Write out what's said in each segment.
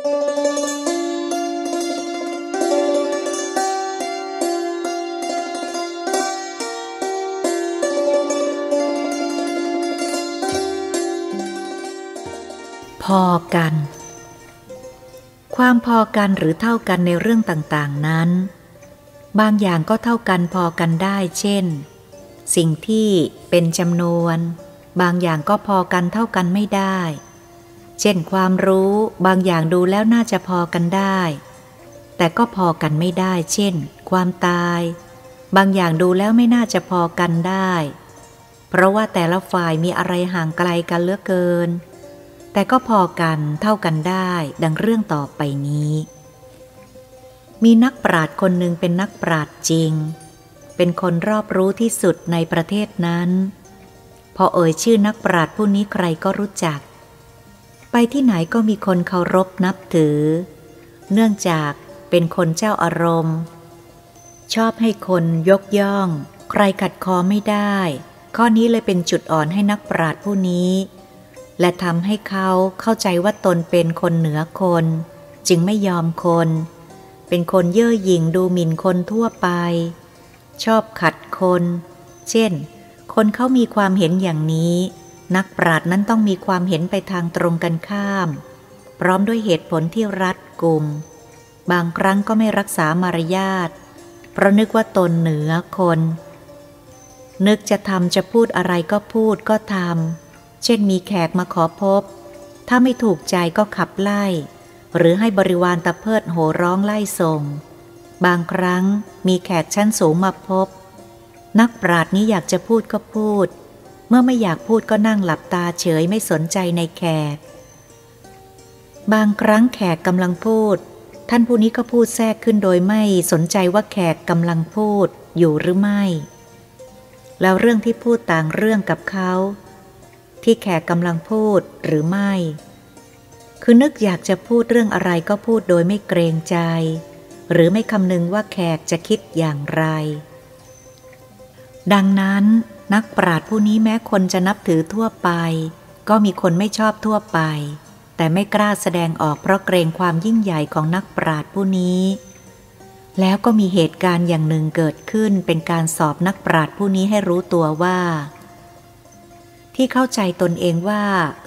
พอกัน ความพอกันหรือเท่ากันในเรื่องต่างๆนั้น บางอย่างก็เท่ากันพอกันได้ เช่น สิ่งที่เป็นจำนวน บางอย่างก็พอกันเท่ากันไม่ได้ เช่นความรู้บางอย่างดูแล้วน่าจะพอกันได้ แต่ก็พอกันไม่ได้ เช่น ความตาย บางอย่างดูแล้วไม่น่าจะพอกันได้ เพราะว่าแต่ละฝ่ายมีอะไรห่างไกลกันเหลือเกิน แต่ก็พอกันเท่ากันได้ ดังเรื่องต่อไปนี้ มีนักปราชญ์คนหนึ่งเป็นนักปราชญ์จริง เป็นคนรอบรู้ที่สุดในประเทศนั้น พอเอ่ยชื่อนักปราชญ์ผู้นี้ใครก็รู้จัก ไปที่ไหนก็มีคนเคารพนับถือ เนื่องจากเป็นคนเจ้าอารมณ์ ชอบให้คนยกย่อง ใครขัดคอไม่ได้ ข้อนี้เลยเป็นจุดอ่อนให้นักปราชญ์ผู้นี้ และทำให้เขาเข้าใจว่าตนเป็นคนเหนือคน จึงไม่ยอมคน เป็นคนเย่อหยิ่งดูหมิ่นคนทั่วไป ชอบขัดคน เช่น คนเขามีความเห็นอย่างนี้ นักปราชญ์นั้นต้องมีความเห็นไปทางตรงกันข้าม พร้อมด้วยเหตุผลที่รัดกุม บางครั้งก็ไม่รักษามารยาทเพราะนึกว่าตนเหนือคน นึกจะทำจะพูดอะไรก็พูดก็ทำเช่นมีแขกมาขอพบ ถ้าไม่ถูกใจก็ขับไล่ หรือให้บริวารตะเพิดโหร้องไล่ส่ง บางครั้งมีแขกชั้นสูงมาพบ นักปราดนี้อยากจะพูดก็พูด เมื่อไม่อยากพูดก็นั่งหลับตาเฉยไม่สนใจในแขก บางครั้งแขกกำลังพูด ท่านผู้นี้ก็พูดแทรกขึ้นโดยไม่สนใจว่าแขกกำลังพูดอยู่หรือไม่ แล้วเรื่องที่พูดต่างเรื่องกับเขา ที่แขกกำลังพูดหรือไม่ คือนึกอยากจะพูดเรื่องอะไรก็พูดโดยไม่เกรงใจ หรือไม่คำนึงว่าแขกจะคิดอย่างไร ดังนั้น นักปราชญ์ผู้นี้แม้คนจะนับถือทั่วไป ก็มีคนไม่ชอบทั่วไป แต่ไม่กล้าแสดงออกเพราะเกรงความยิ่งใหญ่ของนักปราชญ์ผู้นี้ แล้วก็มีเหตุการณ์อย่างหนึ่งเกิดขึ้นเป็นการสอบนักปราชญ์ผู้นี้ให้รู้ตัวว่า ที่เข้าใจตนเองว่า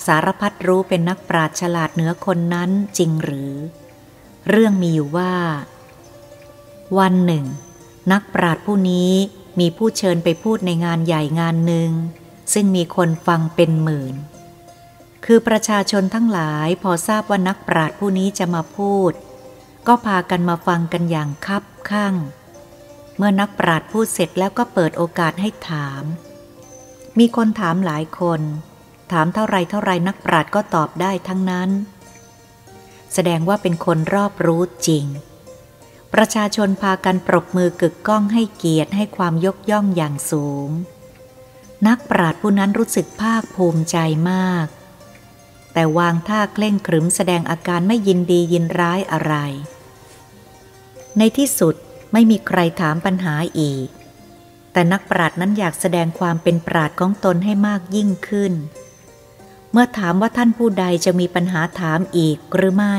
สารพัดรู้เป็นนักปราชญ์ฉลาดเหนือคนนั้นจริงหรือ เรื่องมีอยู่ว่า วันหนึ่ง นักปราชญ์ผู้นี้ มีผู้เชิญไปพูดในงานใหญ่งานหนึ่ง ซึ่งมีคนฟังเป็นหมื่น คือประชาชนทั้งหลายพอทราบว่านักปราชญ์ผู้นี้จะมาพูด ก็พากันมาฟังกันอย่างคับข้างเมื่อนักปราชญ์พูดเสร็จแล้วก็เปิดโอกาสให้ถาม มีคนถามหลายคน ถามเท่าไรเท่าไรนักปราชญ์ก็ตอบได้ทั้งนั้น แสดงว่าเป็นคนรอบรู้จริง ประชาชนพากันปรบมือกึกก้องให้เกียรติให้ความยกย่องอย่างสูง นักปราชญ์ผู้นั้นรู้สึกภาคภูมิใจมาก แต่วางท่าเคร่งครึมแสดงอาการไม่ยินดียินร้ายอะไร ในที่สุดไม่มีใครถามปัญหาอีก แต่นักปราชญ์นั้นอยากแสดงความเป็นปราชญ์ของตนให้มากยิ่งขึ้น เมื่อถามว่าท่านผู้ใดจะมีปัญหาถามอีกหรือไม่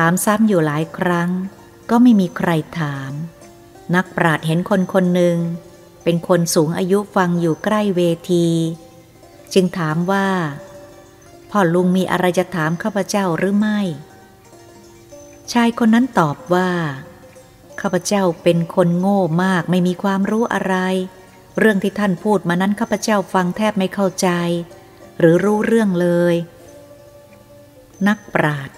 ถามซ้ำอยู่หลายครั้ง ก็ไม่มีใครถาม นักปราชญ์เห็นคนคนหนึ่ง เป็นคนสูงอายุฟังอยู่ใกล้เวที จึงถามว่า พ่อลุงมีอะไรจะถามข้าพเจ้าหรือไม่ ชายคนนั้นตอบว่า ข้าพเจ้าเป็นคนโง่มากไม่มีความรู้อะไร เรื่องที่ท่านพูดมานั้นข้าพเจ้าฟังแทบไม่เข้าใจ หรือรู้เรื่องเลย นักปราชญ์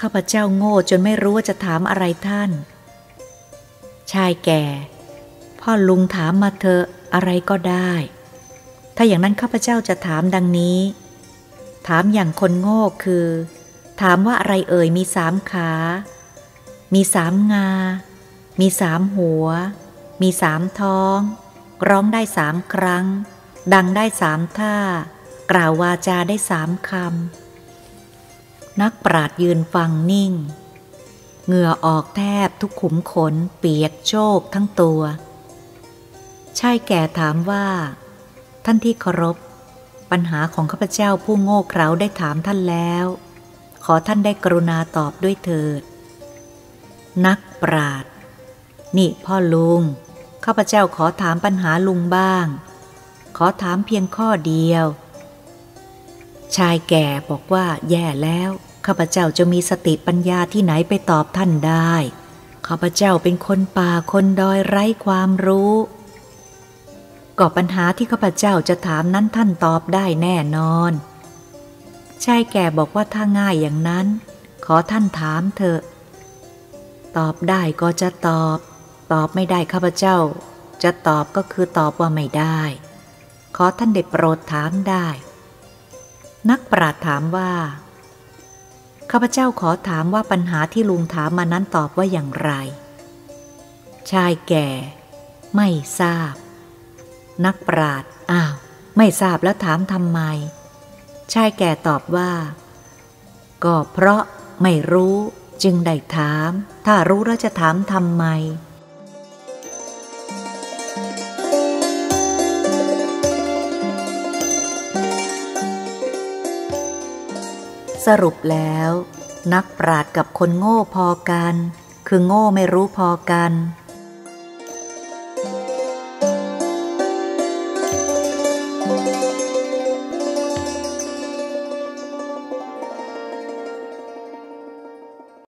ข้าพเจ้าโง่จนไม่รู้ว่าจะถามอะไรท่าน ชายแก่ พ่อลุงถามมาเถอะอะไรก็ได้ ถ้าอย่างนั้นข้าพเจ้าจะถามดังนี้ ถามอย่างคนโง่คือ ถามว่าอะไรเอ่ยมีสามขา มีสามงา มีสามหัว มีสามท้อง ร้องได้สามครั้ง ดังได้สามท่า กล่าววาจาได้สามคำ นักปราดยืนฟังนิ่ง เหงื่อออกแทบทุกขุมขนเปียกโชกทั้งตัว ใช่แก่ถามว่า ท่านที่เคารพ ปัญหาของข้าพเจ้าผู้โง่เขลาได้ถามท่านแล้ว ขอท่านได้กรุณาตอบด้วยเถิด นักปราดนี่พ่อลุงข้าพเจ้าขอถามปัญหาลุงบ้าง ขอถามเพียงข้อเดียว ชายแก่บอกว่าแย่แล้ว ข้าพเจ้าจะมีสติปัญญาที่ไหนไปตอบท่านได้ ข้าพเจ้าเป็นคนป่าคนดอยไร้ความรู้ก็ปัญหาที่ข้าพเจ้าจะถามนั้นท่านตอบได้แน่นอน ชายแก่บอกว่าถ้าง่ายอย่างนั้น ขอท่านถามเถอะ ตอบได้ก็จะตอบ ตอบไม่ได้ข้าพเจ้า จะตอบก็คือตอบว่าไม่ได้ ขอท่านได้โปรดถามได้ นักปราชญ์ถามว่า ข้าพเจ้าขอถามว่าปัญหาที่ลุงถามมานั้นตอบว่าอย่างไร ชายแก่ ไม่ทราบ นักปราดอ้าว ไม่ทราบแล้วถามทำไม ชายแก่ตอบว่า ก็เพราะไม่รู้จึงได้ถาม ถ้ารู้แล้วจะถามทำไม สรุปแล้ว นักปราดกับคนโง่พอกัน คือโง่ไม่รู้พอกัน